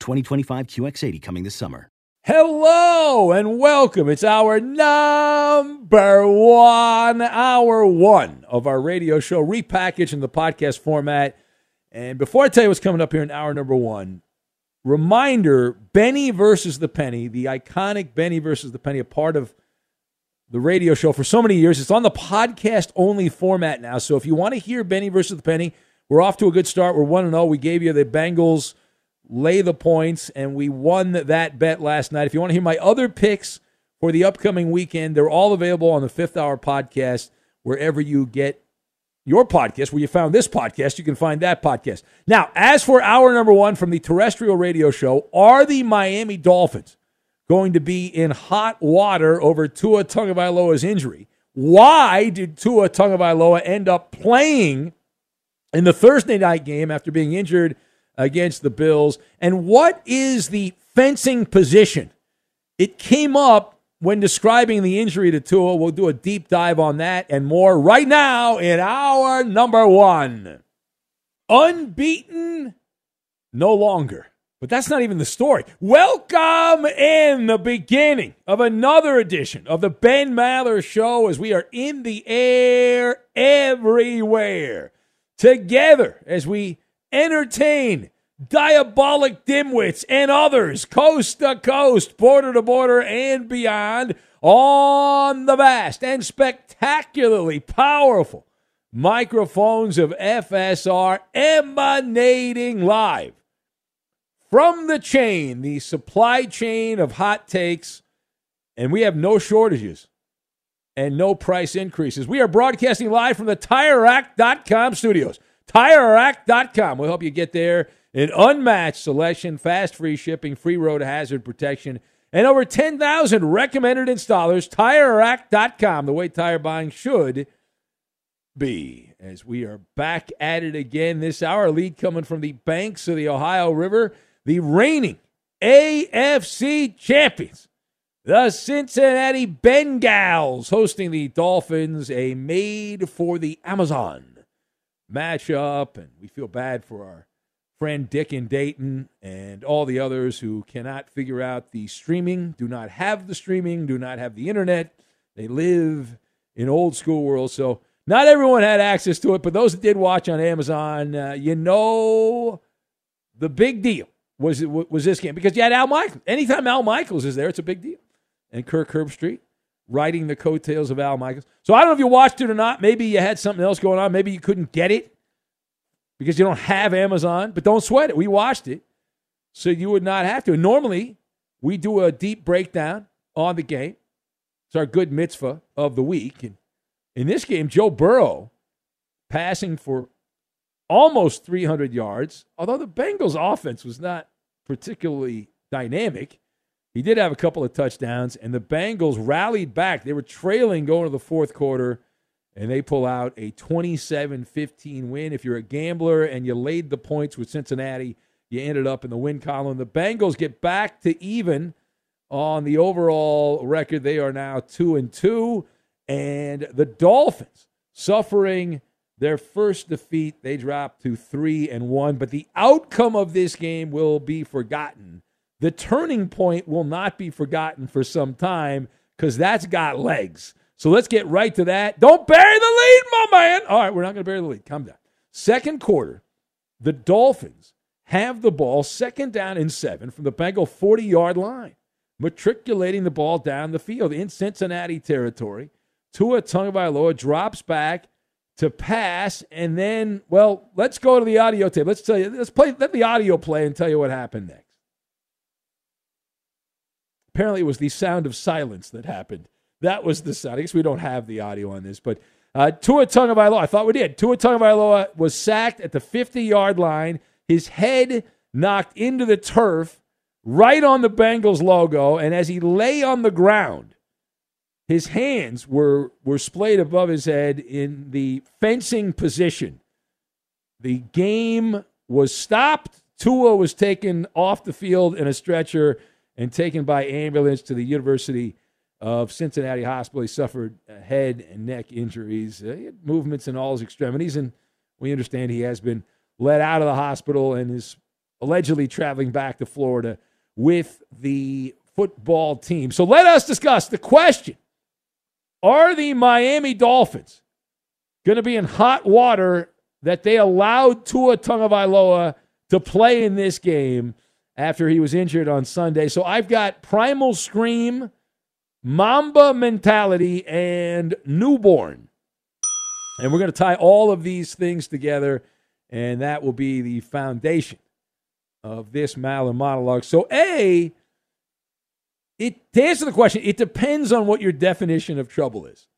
2025 QX80 coming this summer. Hello and welcome. It's our number one, hour one of our radio show, repackaged in the podcast format. And before I tell you what's coming up here in hour number one, reminder Benny versus the Penny, the iconic Benny versus the Penny, a part of the radio show for so many years. It's on the podcast only format now. So if you want to hear Benny versus the Penny, we're off to a good start. We're 1 0. We gave you the Bengals lay the points, and we won that bet last night. If you want to hear my other picks for the upcoming weekend, they're all available on the Fifth Hour podcast, wherever you get your podcast, where you found this podcast, you can find that podcast. Now, as for hour number one from the terrestrial radio show, are the Miami Dolphins going to be in hot water over Tua Tagovailoa's injury? Why did Tua Tagovailoa end up playing in the Thursday night game after being injured – against the Bills. And what is the fencing position? It came up when describing the injury to Tua. We'll do a deep dive on that and more right now in hour number one. Unbeaten no longer. But that's not even the story. Welcome in the beginning of another edition of the Ben Maller Show as we are in the air everywhere together as we entertain diabolic dimwits and others coast to coast, border to border, and beyond on the vast and spectacularly powerful microphones of FSR emanating live from the chain, the supply chain of hot takes, and we have no shortages and no price increases. We are broadcasting live from the TireRack.com studios. TireRack.com. We'll help you get there. An unmatched selection, fast free shipping, free road hazard protection, and over 10,000 recommended installers. TireRack.com, the way tire buying should be. As we are back at it again this hour, lead coming from the banks of the Ohio River, the reigning AFC champions. The Cincinnati Bengals hosting the Dolphins, a made for the Amazon matchup. And we feel bad for our friend Dick in Dayton and all the others who cannot figure out the streaming, do not have the streaming, do not have the internet. They live in old school world. So not everyone had access to it, but those that did watch on Amazon, uh, you know the big deal was was this game because you had Al Michaels. Anytime Al Michaels is there, it's a big deal. And Kirk Herbstreit riding the coattails of Al Michaels. So I don't know if you watched it or not. Maybe you had something else going on. Maybe you couldn't get it because you don't have Amazon, but don't sweat it. We watched it, so you would not have to. And normally, we do a deep breakdown on the game. It's our good mitzvah of the week. And in this game, Joe Burrow passing for almost 300 yards, although the Bengals' offense was not particularly dynamic. He did have a couple of touchdowns, and the Bengals rallied back. They were trailing going to the fourth quarter, and they pull out a 27 15 win. If you're a gambler and you laid the points with Cincinnati, you ended up in the win column. The Bengals get back to even on the overall record. They are now 2 and 2, and the Dolphins suffering their first defeat. They drop to 3 and 1, but the outcome of this game will be forgotten the turning point will not be forgotten for some time because that's got legs. So let's get right to that. Don't bury the lead, my man. All right, we're not going to bury the lead. Calm down. Second quarter, the Dolphins have the ball second down and seven from the Bengal 40 yard line, matriculating the ball down the field in Cincinnati territory. Tua Tagovailoa drops back to pass, and then, well, let's go to the audio tape. Let's tell you, let's play, let the audio play and tell you what happened next. Apparently, it was the sound of silence that happened. That was the sound. I guess we don't have the audio on this, but uh, Tua Tagovailoa, I thought we did. Tua Tagovailoa was sacked at the 50-yard line. His head knocked into the turf right on the Bengals logo, and as he lay on the ground, his hands were were splayed above his head in the fencing position. The game was stopped. Tua was taken off the field in a stretcher and taken by ambulance to the University of Cincinnati Hospital. He suffered head and neck injuries. Uh, movements in all his extremities, and we understand he has been let out of the hospital and is allegedly traveling back to Florida with the football team. So let us discuss the question Are the Miami Dolphins going to be in hot water that they allowed Tua Tagovailoa to play in this game? After he was injured on Sunday. So I've got Primal Scream, Mamba Mentality, and Newborn. And we're going to tie all of these things together, and that will be the foundation of this Maller monologue. So, A, it, to answer the question, it depends on what your definition of trouble is.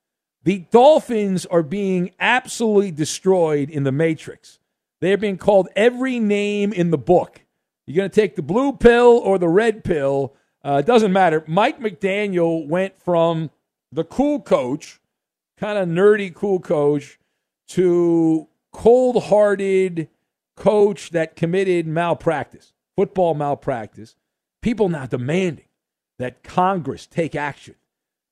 The Dolphins are being absolutely destroyed in the Matrix. They are being called every name in the book. You're going to take the blue pill or the red pill. Uh, it doesn't matter. Mike McDaniel went from the cool coach, kind of nerdy cool coach, to cold hearted coach that committed malpractice, football malpractice. People now demanding that Congress take action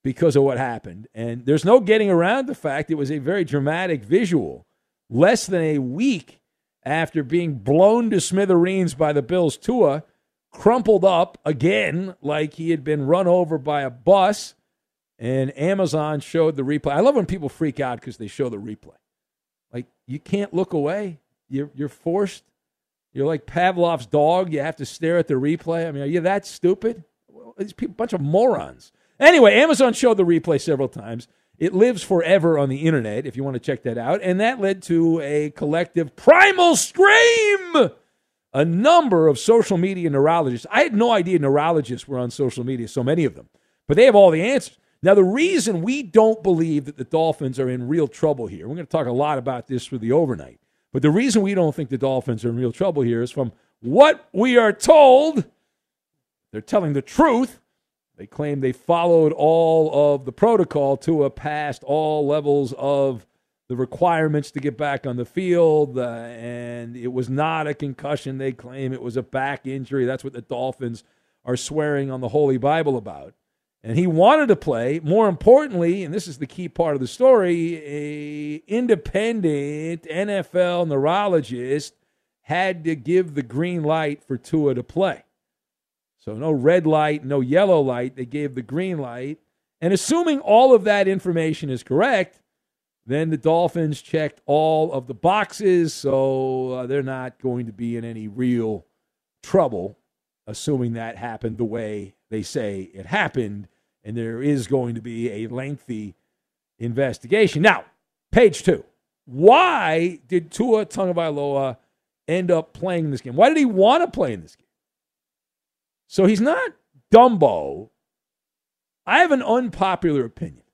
because of what happened. And there's no getting around the fact it was a very dramatic visual. Less than a week after being blown to smithereens by the Bills. Tua crumpled up again like he had been run over by a bus. And Amazon showed the replay. I love when people freak out because they show the replay. Like, you can't look away. You're, you're forced. You're like Pavlov's dog. You have to stare at the replay. I mean, are you that stupid? Well, these people, bunch of morons. Anyway, Amazon showed the replay several times. It lives forever on the internet if you want to check that out. And that led to a collective primal scream. A number of social media neurologists. I had no idea neurologists were on social media, so many of them, but they have all the answers. Now, the reason we don't believe that the Dolphins are in real trouble here, we're going to talk a lot about this for the overnight, but the reason we don't think the Dolphins are in real trouble here is from what we are told. They're telling the truth they claim they followed all of the protocol to a past all levels of the requirements to get back on the field, uh, and it was not a concussion. They claim it was a back injury. That's what the Dolphins are swearing on the Holy Bible about. And he wanted to play. More importantly, and this is the key part of the story, a independent NFL neurologist had to give the green light for Tua to play. So no red light, no yellow light. They gave the green light. And assuming all of that information is correct, then the Dolphins checked all of the boxes, so uh, they're not going to be in any real trouble, assuming that happened the way they say it happened. And there is going to be a lengthy investigation. Now, page two. Why did Tua Tagovailoa end up playing this game? Why did he want to play in this game? So he's not Dumbo. I have an unpopular opinion.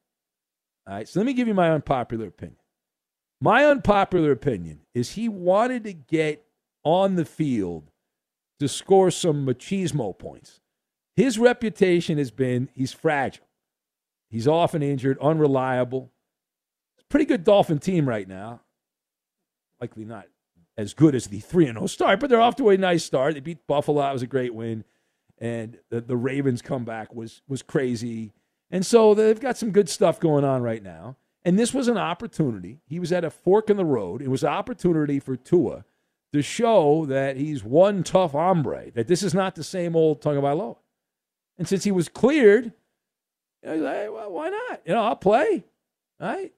All right, so let me give you my unpopular opinion. My unpopular opinion is he wanted to get on the field to score some machismo points. His reputation has been he's fragile. He's often injured, unreliable. Pretty good Dolphin team right now. Likely not as good as the 3 0 start, but they're off to a nice start. They beat Buffalo. That was a great win. And the, the Ravens comeback was was crazy. And so they've got some good stuff going on right now. And this was an opportunity. He was at a fork in the road. It was an opportunity for Tua to show that he's one tough hombre, that this is not the same old Tagovailoa. And since he was cleared, you know, like, well, why not? You know, I'll play. Right?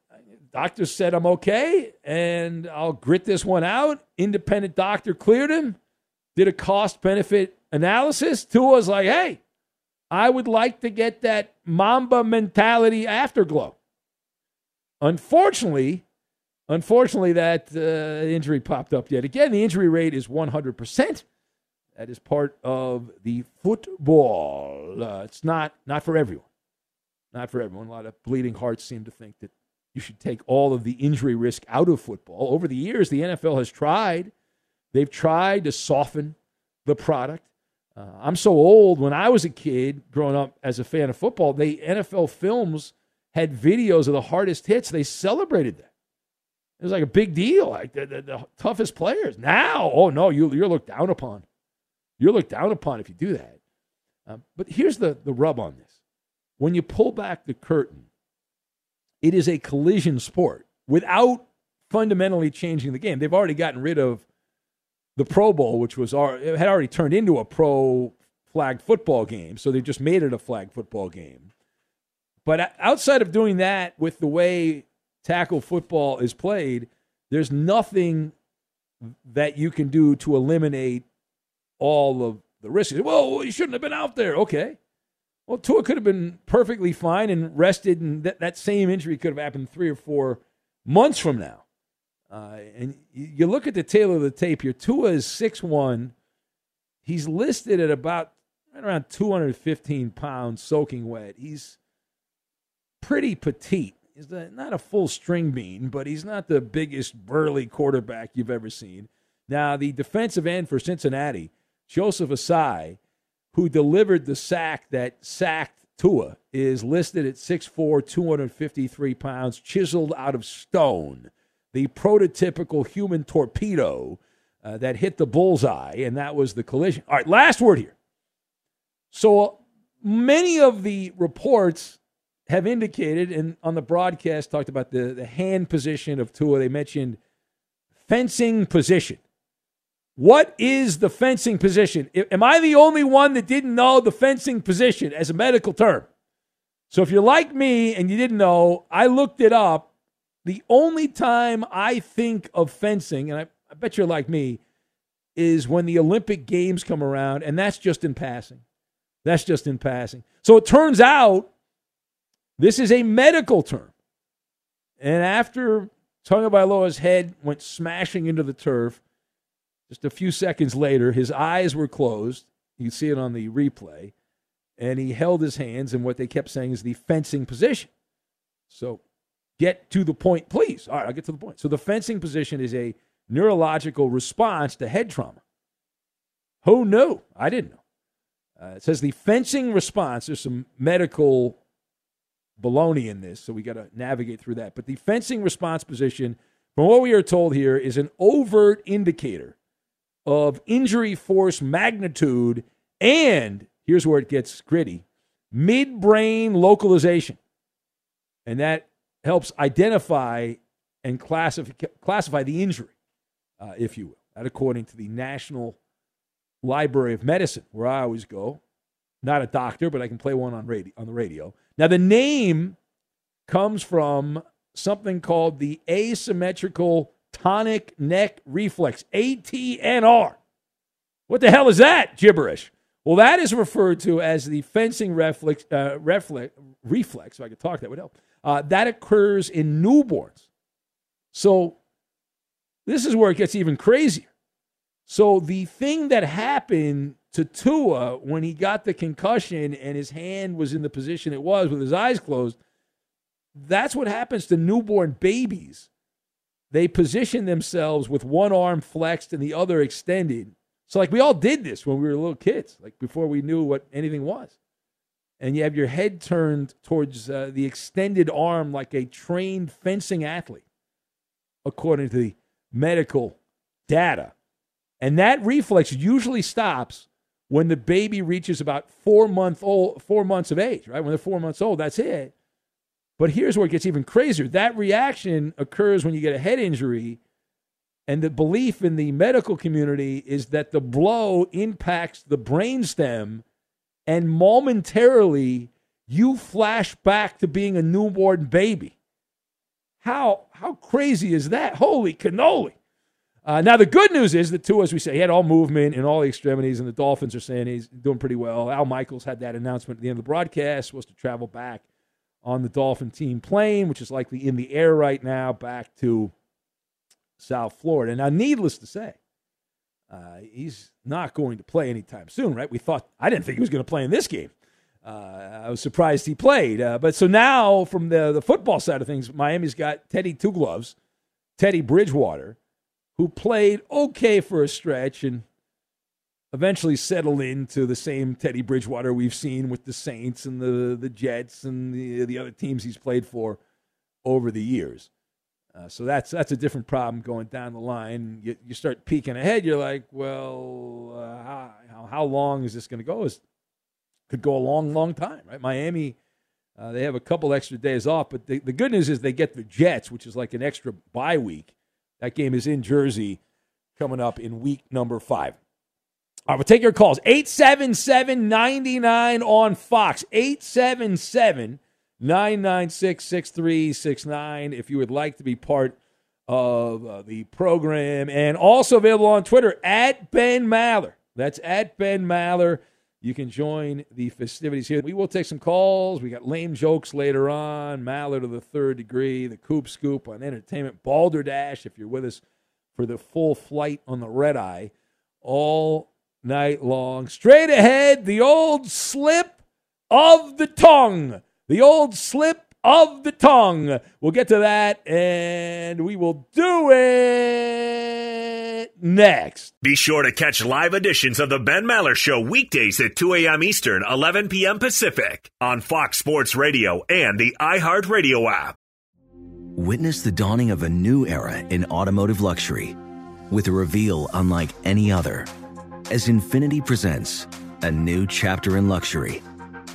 Doctor said I'm okay, and I'll grit this one out. Independent doctor cleared him, did a cost benefit analysis. Tua's like, hey, I would like to get that Mamba mentality afterglow. Unfortunately, unfortunately, that uh, injury popped up yet again. The injury rate is 100%. That is part of the football. Uh, it's not not for everyone. Not for everyone. A lot of bleeding hearts seem to think that you should take all of the injury risk out of football. Over the years, the NFL has tried. They've tried to soften the product. Uh, I'm so old. When I was a kid growing up as a fan of football, the NFL films had videos of the hardest hits. They celebrated that. It was like a big deal, like the, the, the toughest players. Now, oh no, you, you're looked down upon. You're looked down upon if you do that. Uh, but here's the, the rub on this when you pull back the curtain, it is a collision sport without fundamentally changing the game. They've already gotten rid of the Pro Bowl, which was had already turned into a pro flag football game, so they just made it a flag football game. But outside of doing that with the way tackle football is played, there's nothing that you can do to eliminate all of the risks. Well, he shouldn't have been out there. Okay. Well, Tua could have been perfectly fine and rested, and that, that same injury could have happened three or four months from now. Uh, and you look at the tale of the tape here. Tua is six one. He's listed at about right around 215 pounds, soaking wet. He's pretty petite. He's not a full string bean, but he's not the biggest burly quarterback you've ever seen. Now, the defensive end for Cincinnati, Joseph Ossai, who delivered the sack that sacked Tua, is listed at 6'4, 253 pounds, chiseled out of stone the prototypical human torpedo uh, that hit the bullseye, and that was the collision. All right, last word here. So many of the reports have indicated, and on the broadcast talked about the, the hand position of Tua. They mentioned fencing position. What is the fencing position? Am I the only one that didn't know the fencing position as a medical term? So if you're like me and you didn't know, I looked it up the only time I think of fencing, and I, I bet you're like me, is when the Olympic Games come around, and that's just in passing. That's just in passing. So it turns out this is a medical term. And after Tagovailoa's head went smashing into the turf, just a few seconds later, his eyes were closed. You can see it on the replay. And he held his hands in what they kept saying is the fencing position. So Get to the point, please. All right, I'll get to the point. So the fencing position is a neurological response to head trauma. Who knew? I didn't know. Uh, it says the fencing response, there's some medical baloney in this, so we got to navigate through that. But the fencing response position, from what we are told here, is an overt indicator of injury force magnitude and here's where it gets gritty midbrain localization. And that helps identify and classify, classify the injury, uh, if you will. That according to the National Library of Medicine, where I always go. Not a doctor, but I can play one on radio on the radio. Now the name comes from something called the asymmetrical tonic neck reflex, ATNR. What the hell is that gibberish? Well, that is referred to as the fencing reflex, uh, reflex, reflex, if I could talk, that would help. Uh, that occurs in newborns. So this is where it gets even crazier. So the thing that happened to Tua when he got the concussion and his hand was in the position it was with his eyes closed, that's what happens to newborn babies. They position themselves with one arm flexed and the other extended. So, like, we all did this when we were little kids, like before we knew what anything was. And you have your head turned towards uh, the extended arm like a trained fencing athlete, according to the medical data. And that reflex usually stops when the baby reaches about four month old, four months of age, right? When they're four months old, that's it. But here's where it gets even crazier. That reaction occurs when you get a head injury, and the belief in the medical community is that the blow impacts the brainstem, and momentarily you flash back to being a newborn baby. How how crazy is that? Holy cannoli! Uh, now, the good news is that, too, as we say, he had all movement in all the extremities, and the Dolphins are saying he's doing pretty well. Al Michaels had that announcement at the end of the broadcast, was to travel back on the Dolphin team plane, which is likely in the air right now, back to South Florida. Now, needless to say, uh, he's not going to play anytime soon, right? We thought, I didn't think he was going to play in this game. Uh, I was surprised he played. Uh, but so now, from the, the football side of things, Miami's got Teddy Two Gloves, Teddy Bridgewater who played okay for a stretch and eventually settled into the same Teddy Bridgewater we've seen with the Saints and the, the Jets and the, the other teams he's played for over the years. Uh, so that's that's a different problem going down the line. You, you start peeking ahead. You're like, well, uh, how, how long is this going to go? It could go a long, long time, right? Miami, uh, they have a couple extra days off, but the, the good news is they get the Jets, which is like an extra bye week that game is in Jersey coming up in week number five. All right, we'll take your calls. 877 99 on Fox. 877 996 6369 if you would like to be part of uh, the program. And also available on Twitter at Ben Maller. That's at Ben Maller. You can join the festivities here. We will take some calls. We got lame jokes later on. Maller to the third degree, the Coop Scoop on entertainment, Balderdash if you're with us for the full flight on the red eye all night long. Straight ahead, the old slip of the tongue. The old slip of the tongue. We'll get to that and we will do it next. Be sure to catch live editions of the Ben Maller Show weekdays at 2 a.m. Eastern, 11 p.m. Pacific on Fox Sports Radio and the iHeartRadio app. Witness the dawning of a new era in automotive luxury with a reveal unlike any other as Infiniti presents a new chapter in luxury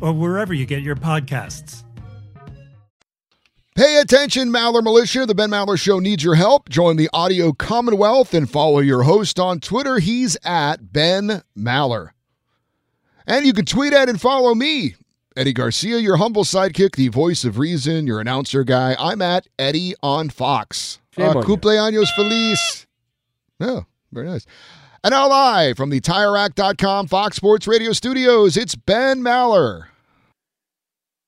or wherever you get your podcasts. Pay attention, Maller Militia. The Ben Maller Show needs your help. Join the Audio Commonwealth and follow your host on Twitter. He's at Ben Maller. And you can tweet at and follow me, Eddie Garcia, your humble sidekick, the voice of reason, your announcer guy. I'm at Eddie on Fox. Shame Uh, on cumpleaños feliz. Oh, very nice. And now live from the TireRack.com Fox Sports Radio studios, it's Ben Maller.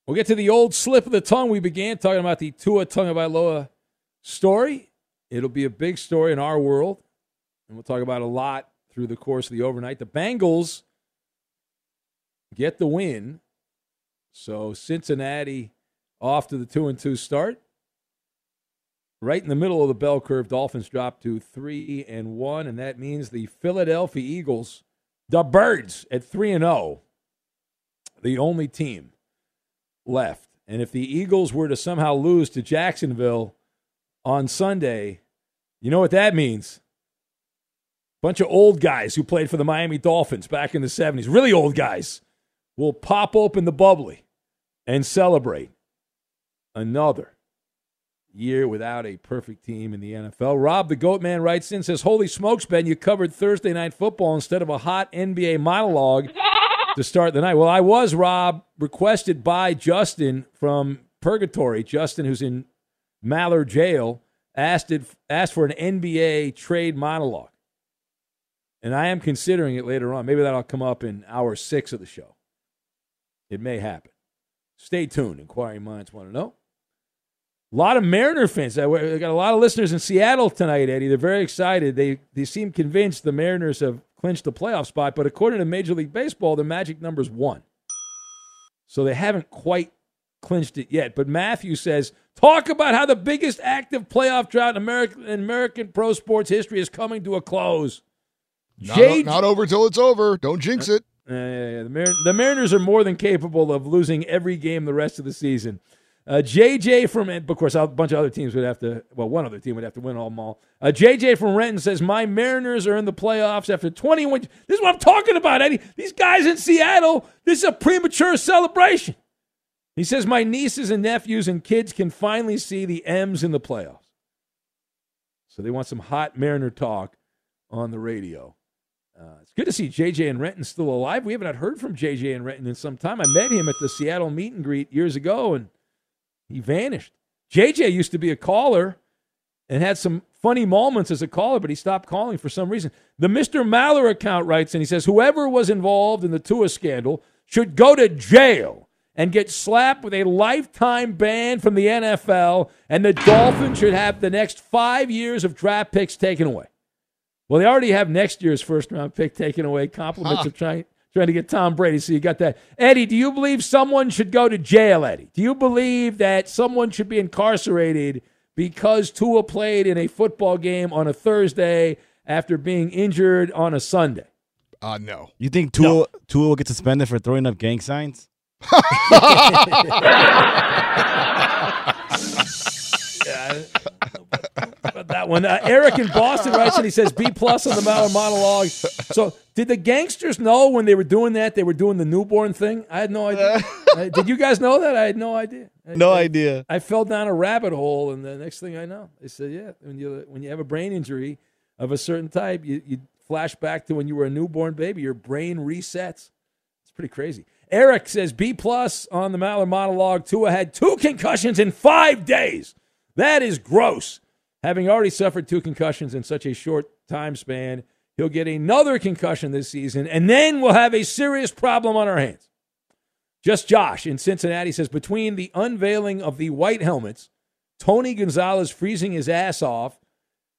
We'll get to the old slip of the tongue. We began talking about the Tua Tagovailoa story. It'll be a big story in our world, and we'll talk about a lot through the course of the overnight. The Bengals get the win, so Cincinnati off to the two and two start. Right in the middle of the bell curve, Dolphins drop to three and one, and that means the Philadelphia Eagles, the Birds, at three and zero, the only team left. And if the Eagles were to somehow lose to Jacksonville on Sunday, you know what that means? Bunch of old guys who played for the Miami Dolphins back in the 70s, really old guys, will pop open the bubbly and celebrate another year without a perfect team in the NFL. Rob the Goat Man writes in says, "Holy smokes, Ben! You covered Thursday night football instead of a hot NBA monologue to start the night." Well, I was Rob requested by Justin from Purgatory. Justin, who's in Maller Jail, asked it, asked for an NBA trade monologue, and I am considering it later on. Maybe that'll come up in hour six of the show. It may happen. Stay tuned. Inquiring minds want to know. A lot of Mariner fans. I got a lot of listeners in Seattle tonight, Eddie. They're very excited. They they seem convinced the Mariners have clinched the playoff spot, but according to Major League Baseball, the magic number is one. So they haven't quite clinched it yet. But Matthew says, talk about how the biggest active playoff drought in American, in American pro sports history is coming to a close. Not, J- not over till it's over. Don't jinx it. Uh, yeah, yeah, the, Mar- the Mariners are more than capable of losing every game the rest of the season. Uh, JJ from, of course, a bunch of other teams would have to, well, one other team would have to win all them all. Uh, JJ from Renton says, My Mariners are in the playoffs after 21. This is what I'm talking about, Eddie. These guys in Seattle, this is a premature celebration. He says, My nieces and nephews and kids can finally see the M's in the playoffs. So they want some hot Mariner talk on the radio. Uh, it's good to see JJ and Renton still alive. We haven't heard from JJ and Renton in some time. I met him at the Seattle meet and greet years ago, and he vanished. JJ used to be a caller and had some funny moments as a caller, but he stopped calling for some reason. The Mr. Maller account writes, and he says, Whoever was involved in the Tua scandal should go to jail and get slapped with a lifetime ban from the NFL, and the Dolphins should have the next five years of draft picks taken away. Well, they already have next year's first round pick taken away. Compliments huh. of trying trying to get Tom Brady. So you got that. Eddie, do you believe someone should go to jail, Eddie? Do you believe that someone should be incarcerated because Tua played in a football game on a Thursday after being injured on a Sunday? Uh, no. You think Tua, no. Tua will get suspended for throwing up gang signs? yeah, that one. Uh, Eric in Boston writes and he says B plus on the Maller monologue. So, did the gangsters know when they were doing that they were doing the newborn thing? I had no idea. uh, did you guys know that? I had no idea. I, no I, idea. I fell down a rabbit hole, and the next thing I know, they said, "Yeah, when you when you have a brain injury of a certain type, you, you flash back to when you were a newborn baby. Your brain resets. It's pretty crazy." Eric says B plus on the Maller monologue. Tua had two concussions in five days. That is gross. Having already suffered two concussions in such a short time span, he'll get another concussion this season, and then we'll have a serious problem on our hands. Just Josh in Cincinnati says between the unveiling of the white helmets, Tony Gonzalez freezing his ass off,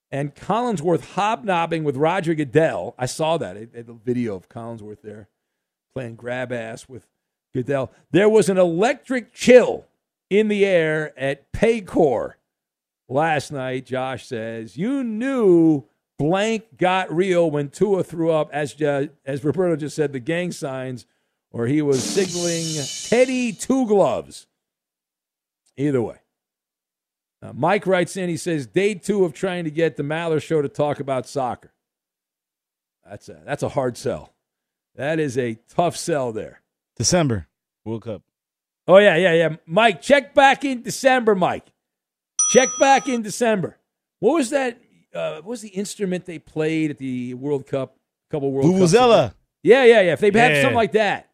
and Collinsworth hobnobbing with Roger Goodell. I saw that, a, a video of Collinsworth there playing grab ass with Goodell. There was an electric chill in the air at Paycor last night, Josh says, you knew blank got real when Tua threw up, as, uh, as Roberto just said, the gang signs, or he was signaling Teddy Two Gloves. Either way. Uh, Mike writes in, he says, day two of trying to get the Maller show to talk about soccer. That's a, that's a hard sell. That is a tough sell there. December, World Cup. Oh, yeah, yeah, yeah. Mike, check back in December, Mike. Check back in December. What was that? Uh, what was the instrument they played at the World Cup? Couple World Vuvuzela. Yeah, yeah, yeah. If they had yeah. something like that,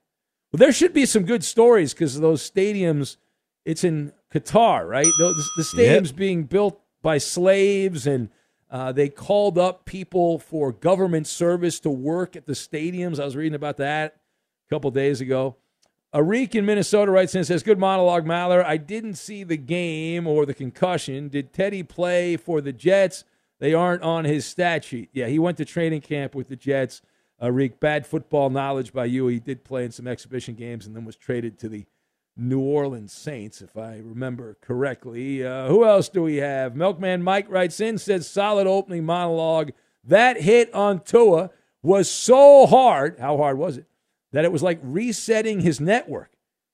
well, there should be some good stories because those stadiums. It's in Qatar, right? The, the stadiums yep. being built by slaves, and uh, they called up people for government service to work at the stadiums. I was reading about that a couple days ago. Arik in Minnesota writes in and says, Good monologue, Maller. I didn't see the game or the concussion. Did Teddy play for the Jets? They aren't on his stat sheet. Yeah, he went to training camp with the Jets. Arik, bad football knowledge by you. He did play in some exhibition games and then was traded to the New Orleans Saints, if I remember correctly. Uh, who else do we have? Milkman Mike writes in, says, Solid opening monologue. That hit on Tua was so hard. How hard was it? that it was like resetting his network.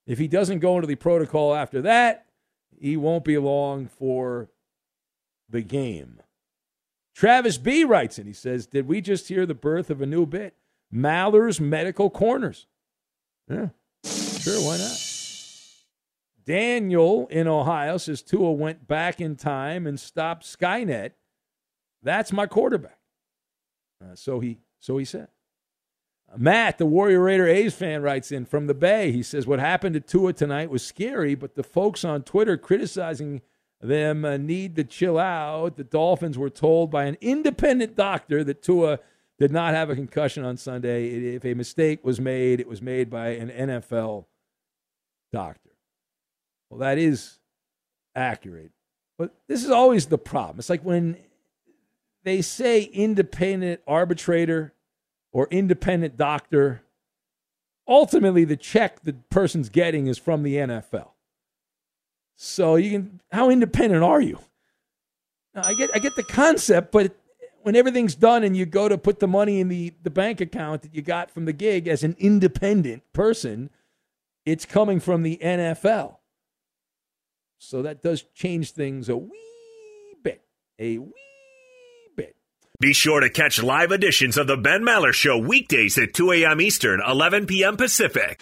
If he doesn't go into the protocol after that, he won't be long for the game. Travis B writes in. he says, Did we just hear the birth of a new bit? Maller's Medical Corners. Yeah, sure, why not? Daniel in Ohio says Tua went back in time and stopped Skynet. That's my quarterback. Uh, so he so he said. Matt, the Warrior Raider A's fan, writes in from the Bay. He says, What happened to Tua tonight was scary, but the folks on Twitter criticizing them uh, need to chill out. The Dolphins were told by an independent doctor that Tua did not have a concussion on Sunday. If a mistake was made, it was made by an NFL doctor. Well, that is accurate. But this is always the problem. It's like when they say independent arbitrator or independent doctor. Ultimately, the check the person's getting is from the NFL. So you can, how independent are you? Now, I get, I get the concept, but when everything's done and you go to put the money in the, the bank account that you got from the gig as an independent person, it's coming from the NFL. So that does change things a wee bit, a wee bit. be sure to catch live editions of The Ben Maller Show weekdays at 2 a.m. Eastern, 11 p.m. Pacific.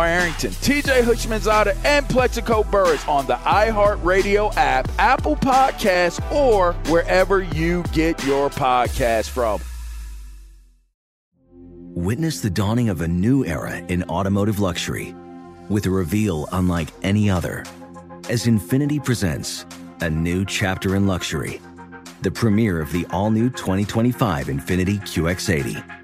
Arrington, TJ Houshmandzadeh, and Plaxico Burress on the iHeartRadio app, Apple Podcasts, or wherever you get your podcast from. Witness the dawning of a new era in automotive luxury with a reveal unlike any other as Infiniti presents a new chapter in luxury, the premiere of the all new 2025 Infiniti QX80.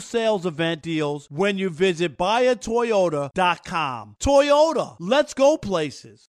sales event deals when you visit buyatoyota.com. Toyota, let's go places.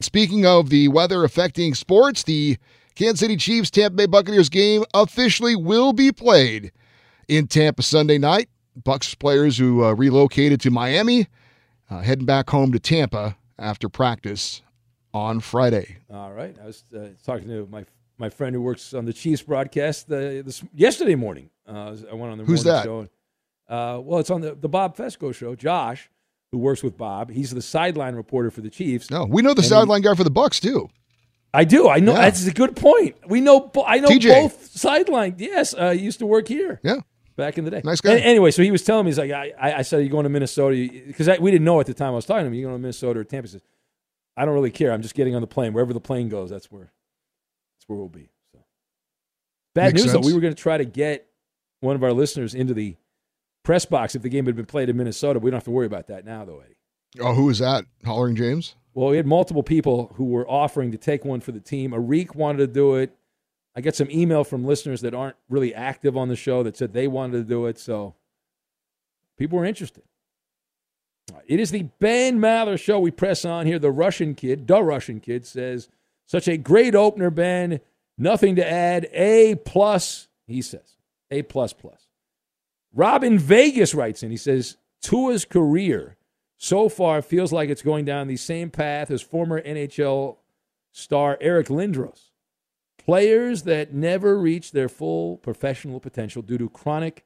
Speaking of the weather affecting sports, the Kansas City Chiefs Tampa Bay Buccaneers game officially will be played in Tampa Sunday night. Bucs players who uh, relocated to Miami uh, heading back home to Tampa after practice on Friday. All right. I was uh, talking to my my friend who works on the Chiefs broadcast uh, this yesterday morning. Uh, I went on the Who's morning that? show. Uh, well, it's on the, the Bob Fescoe show. Josh, who works with Bob, he's the sideline reporter for the Chiefs. No, we know the sideline guy for the Bucs too. I do. I know. Yeah. That's a good point. We know. bo- I know TJ. both sideline. Yes, uh, he used to work here. Yeah, back in the day. Nice guy. And anyway, so he was telling me, he's like, I, I I said, "Are you going to Minnesota?" Because we didn't know at the time I was talking to him. You going to Minnesota or Tampa? He says, "I don't really care. I'm just getting on the plane. Wherever the plane goes, that's where that's where we'll be." So bad Makes news though. We were going to try to get one of our listeners into the press box if the game had been played in Minnesota. We don't have to worry about that now, though, Eddie. Oh, who is that? Hollering James? Well, we had multiple people who were offering to take one for the team. Arik wanted to do it. I got some email from listeners that aren't really active on the show that said they wanted to do it. So people were interested. It is the Ben Maller show. We press on here. The Russian kid, the Russian kid, says, "Such a great opener, Ben. Nothing to add. A plus." He says, "A plus plus." Robin Vegas writes in. He says, "Tua's career so far feels like it's going down the same path as former NHL star Eric Lindros. Players that never reach their full professional potential due to chronic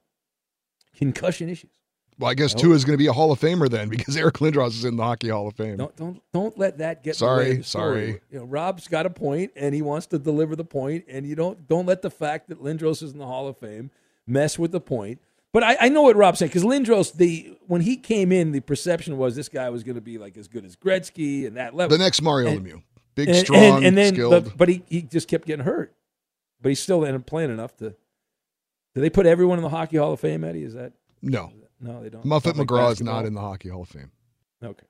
concussion issues." Well, I guess Nope. Tua is going to be a Hall of Famer then because Eric Lindros is in the Hockey Hall of Fame. Don't don't don't let that get Sorry, in the way of the story. sorry. You know, Rob's got a point, and he wants to deliver the point, and you don't don't let the fact that Lindros is in the Hall of Fame mess with the point. But I, I know what Rob's saying because Lindros, the when he came in, the perception was this guy was going to be like as good as Gretzky and that level. The next Mario And- Lemieux. Big, and- strong, and, and then, skilled. But, but he, he just kept getting hurt. But he still ended up playing enough to. Do they put everyone in the Hockey Hall of Fame, Eddie? Is that no. no? They don't. Muffet Not like McGraw is not in the Hockey Hall of Fame. Okay.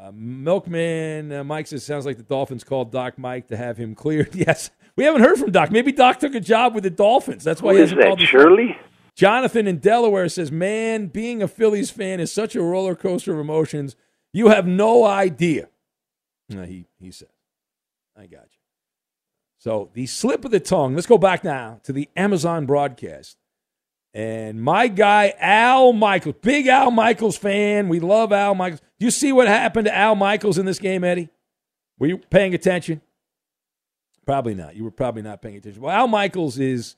Uh, Milkman uh, Mike says sounds like the Dolphins called Doc Mike to have him cleared. Yes, we haven't heard from Doc. Maybe Doc took a job with the Dolphins. That's why Who he is hasn't that, called the show. Jonathan in Delaware says, "Man, being a Phillies fan is such a roller coaster of emotions. You have no idea." No, he he said, "I got you." So the slip of the tongue. Let's go back now to the Amazon broadcast. And my guy Al Michaels, big Al Michaels fan. We love Al Michaels. Do you see what happened to Al Michaels in this game, Eddie? Were you paying attention? Probably not. You were probably not paying attention. Well, Al Michaels is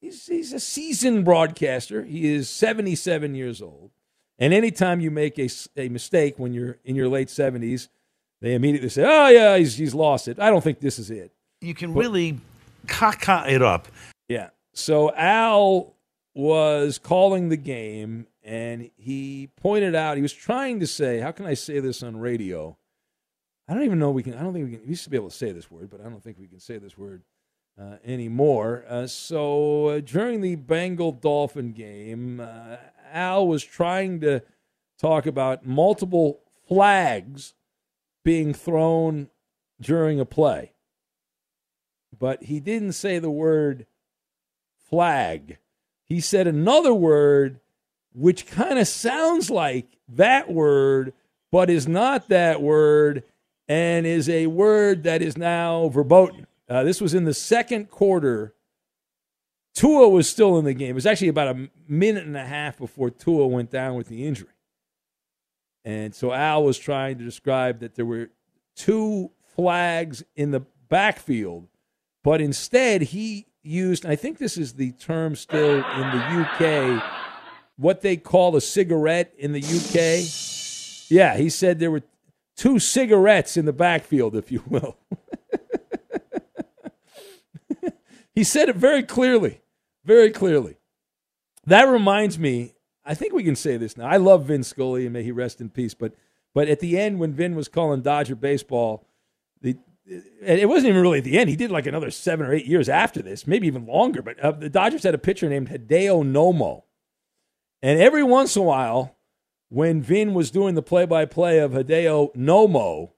he's, he's a seasoned broadcaster. He is 77 years old. And anytime you make a, a mistake when you're in your late 70s, they immediately say, oh, yeah, he's, he's lost it. I don't think this is it. You can really caca it up. Yeah. So Al was calling the game and he pointed out, he was trying to say, how can I say this on radio? I don't even know we can, I don't think we can, we used to be able to say this word, but I don't think we can say this word uh, anymore. Uh, so uh, during the Bengal Dolphin game, uh, Al was trying to talk about multiple flags being thrown during a play but he didn't say the word flag. He said another word which kind of sounds like that word, but is not that word and is a word that is now verboten. Uh, this was in the second quarter. Tua was still in the game. It was actually about a minute and a half before Tua went down with the injury. And so Al was trying to describe that there were two flags in the backfield, but instead he used, I think this is the term still in the UK, what they call a cigarette in the UK. Yeah, he said there were two cigarettes in the backfield, if you will. he said it very clearly, very clearly. That reminds me, I think we can say this now. I love Vin Scully, and may he rest in peace. But but at the end, when Vin was calling Dodger baseball, the it wasn't even really at the end. He did like another seven or eight years after this, maybe even longer. But uh, the Dodgers had a pitcher named Hideo Nomo, and every once in a while, when Vin was doing the play-by-play of Hideo Nomo,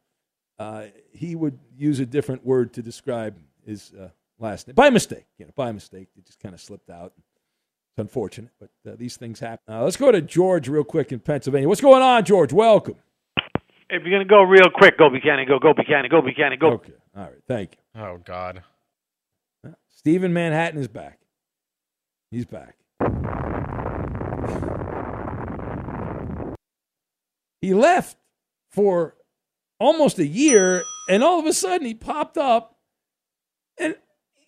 uh, he would use a different word to describe his uh, last name by mistake. You know, by mistake, it just kind of slipped out. It's unfortunate, but uh, these things happen. Uh, let's go to George real quick in Pennsylvania. What's going on, George? Welcome. If you're going to go real quick, go Buchanan, go, go Buchanan, go Buchanan, go. Okay. All right. Thank you. Oh God. Stephen Manhattan is back. He's back. He left for almost a year, and all of a sudden he popped up, and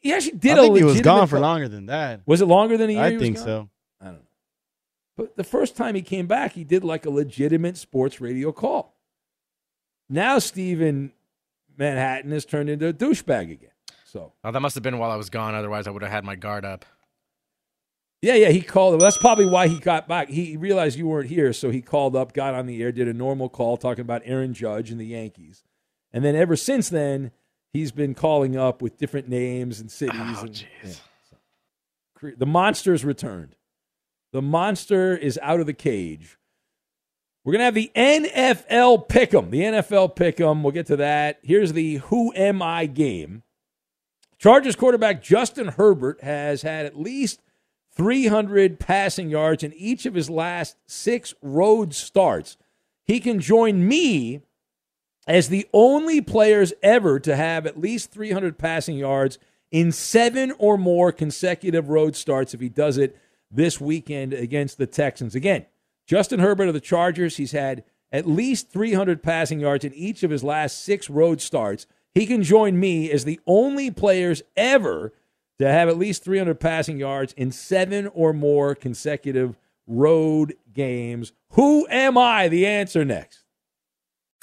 he actually did. I think a he was gone for longer than that. Was it longer than a year? I he was think gone? so. I don't know. But the first time he came back, he did like a legitimate sports radio call. Now Steven Manhattan has turned into a douchebag again. So Oh, that must have been while I was gone. Otherwise, I would have had my guard up. yeah, yeah, he called. Well, That's probably why he got back. He realized you weren't here, so he called up, got on the air, did a normal call talking about Aaron Judge and the Yankees, and then ever since then, he's been calling up with different names and cities. Oh, and, yeah, so. The monster's returned. The monster is out of the cage. We're gonna have the NFL pick'em. The NFL pick'em. We'll get to that. Here's the Who Am I game. Chargers quarterback Justin Herbert has had at least 300 passing yards in each of his last six road starts. He can join me as the only players ever to have at least 300 passing yards in seven or more consecutive road starts if he does it this weekend against the Texans. Again, Justin Herbert of the Chargers, he's had at least 300 passing yards in each of his last six road starts. He can join me as the only players ever to have at least 300 passing yards in seven or more consecutive road games. Who am I? The answer next.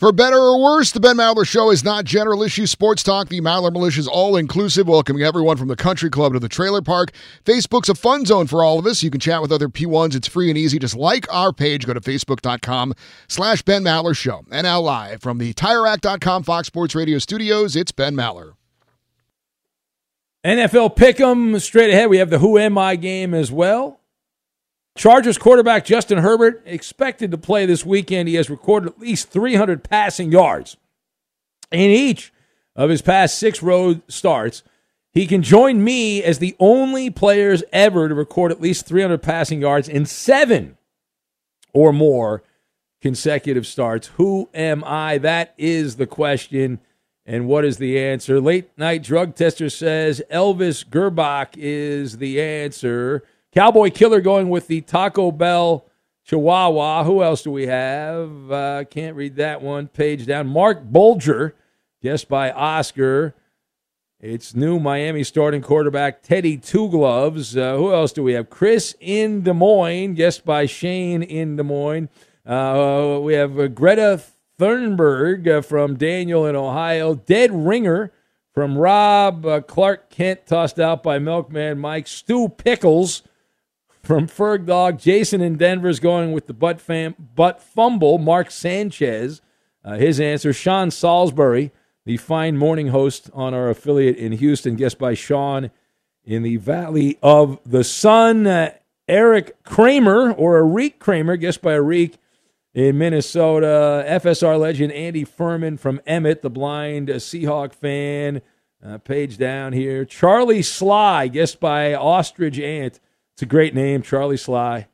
For better or worse, the Ben Maller Show is not general issue sports talk. The Maller Militia is all inclusive, welcoming everyone from the country club to the trailer park. Facebook's a fun zone for all of us. You can chat with other P1s. It's free and easy. Just like our page. Go to facebook.com slash Ben Maller Show. And now live from the TireRack.com Fox Sports Radio studios, it's Ben Maller. NFL Pick'em straight ahead. We have the Who Am I game as well. Chargers quarterback Justin Herbert expected to play this weekend. He has recorded at least 300 passing yards in each of his past six road starts. He can join me as the only players ever to record at least 300 passing yards in seven or more consecutive starts. Who am I? That is the question. And what is the answer? Late night drug tester says Elvis Grbac is the answer. Cowboy Killer going with the Taco Bell Chihuahua. Who else do we have? Uh, can't read that one. Page down. Marc Bulger, guessed by Oscar. It's new Miami starting quarterback Teddy Two Gloves. Uh, who else do we have? Chris in Des Moines, guessed by Shane in Des Moines. Uh, we have uh, Greta Thunberg uh, from Daniel in Ohio. Dead Ringer from Rob uh, Clark Kent, tossed out by Milkman Mike. Stu Pickles from Ferg Dog. Jason in Denver's going with the butt, fam- butt fumble. Mark Sanchez, uh, his answer. Sean Salisbury, the fine morning host on our affiliate in Houston, guessed by Sean in the Valley of the Sun. Uh, Erik Kramer, or Arik Kramer, guessed by Arik in Minnesota. FSR legend Andy Furman from Emmett, the blind Seahawk fan. Uh, page down here. Charlie Sly, guessed by Ostrich Ant. It's a great name, Charlie Sly.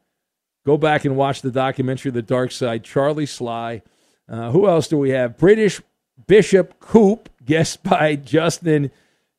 Go back and watch the documentary, The Dark Side. Charlie Sly. Uh, who else do we have? British Bishop Coop, guessed by Justin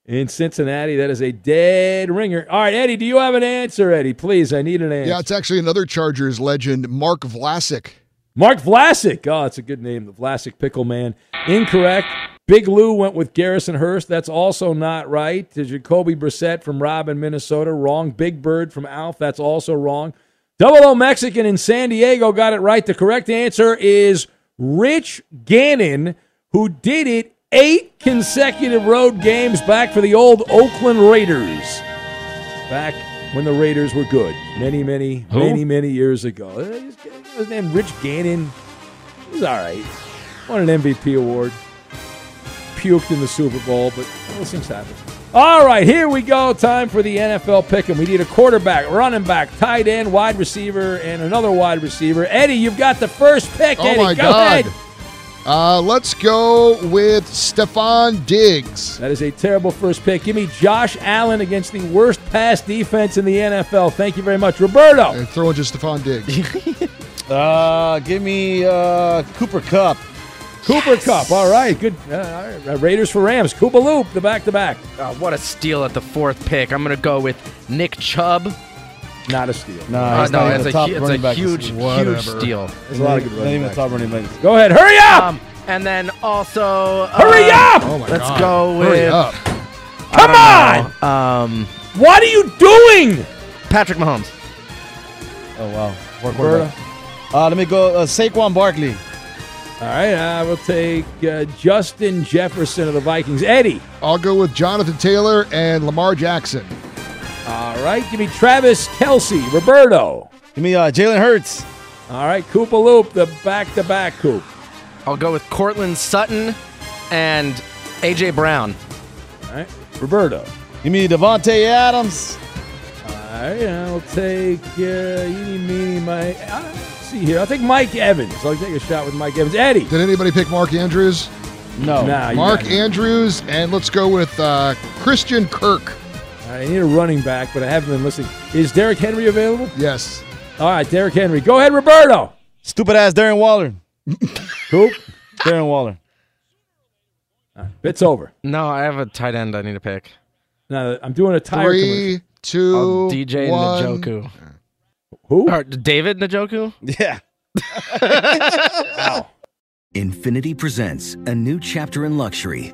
in Cincinnati. That is a dead ringer. All right, Eddie, do you have an answer, Eddie? Please, I need an answer. Yeah, it's actually another Chargers legend, Mark Vlasic. Mark Vlasic. Oh, that's a good name, the Vlasic Pickle Man. Incorrect. Big Lou went with Garrison Hearst. That's also not right. Jacoby Brissett from Robin, Minnesota. Wrong. Big Bird from Alf. That's also wrong. Double O Mexican in San Diego got it right. The correct answer is Rich Gannon, who did it eight consecutive road games back for the old Oakland Raiders. Back when the Raiders were good. Many, many, Who? many, many years ago. Uh, His name Rich Gannon. He was all right. Won an MVP award. Puked in the Super Bowl, but those things happen. All right, here we go. Time for the NFL pick'em. We need a quarterback, running back, tight end, wide receiver, and another wide receiver. Eddie, you've got the first pick. Oh Eddie, my go God. ahead. Uh, let's go with Stefan Diggs. That is a terrible first pick. Give me Josh Allen against the worst pass defense in the NFL. Thank you very much, Roberto. And throwing just Stefan Diggs. Uh, give me uh, Cooper Kupp. Cooper Kupp. All right, good. Uh, all right. Raiders for Rams. Koopa Loop, the back to back. Uh, what a steal at the fourth pick. I'm going to go with Nick Chubb. Not a steal. No, Uh, no, it's a top hu- it's a back. huge, huge steal. There's a lot of good Not running backs. top running backs. Go ahead, hurry up! Um, and then also, uh, Hurry up! Oh my Let's God. go Hurry with- up. Come on! Um, What are you doing? Patrick Mahomes. Oh wow. Four quarterback. Uh, let me go. Uh, Saquon Barkley. All right, I will take uh, Justin Jefferson of the Vikings. Eddie. I'll go with Jonathan Taylor and Lamar Jackson. All right, give me Travis Kelce. Roberto. Give me uh, Jalen Hurts. All right, Koopa Loop, the back-to-back Coop. I'll go with Courtland Sutton and AJ Brown. All right, Roberto. Give me Davante Adams. All right, I'll take uh, eeny, meeny, my. Uh, see here. I'll take Mike Evans. I'll take a shot with Mike Evans. Eddie. Did anybody pick Mark Andrews? No. Nah, Mark. Andrews, and let's go with uh, Christian Kirk. All right, I need a running back, but I haven't been listening. Is Derrick Henry available? Yes. All right, Derrick Henry. Go ahead, Roberto. Stupid ass Darren Waller. Who? Darren Waller. It's over. No, I have a tight end I need to pick. No, I'm doing a tire commercial. Three, two, Oh, DJ one. Njoku. Who? Or David Njoku? Yeah. Wow. Infiniti presents a new chapter in luxury,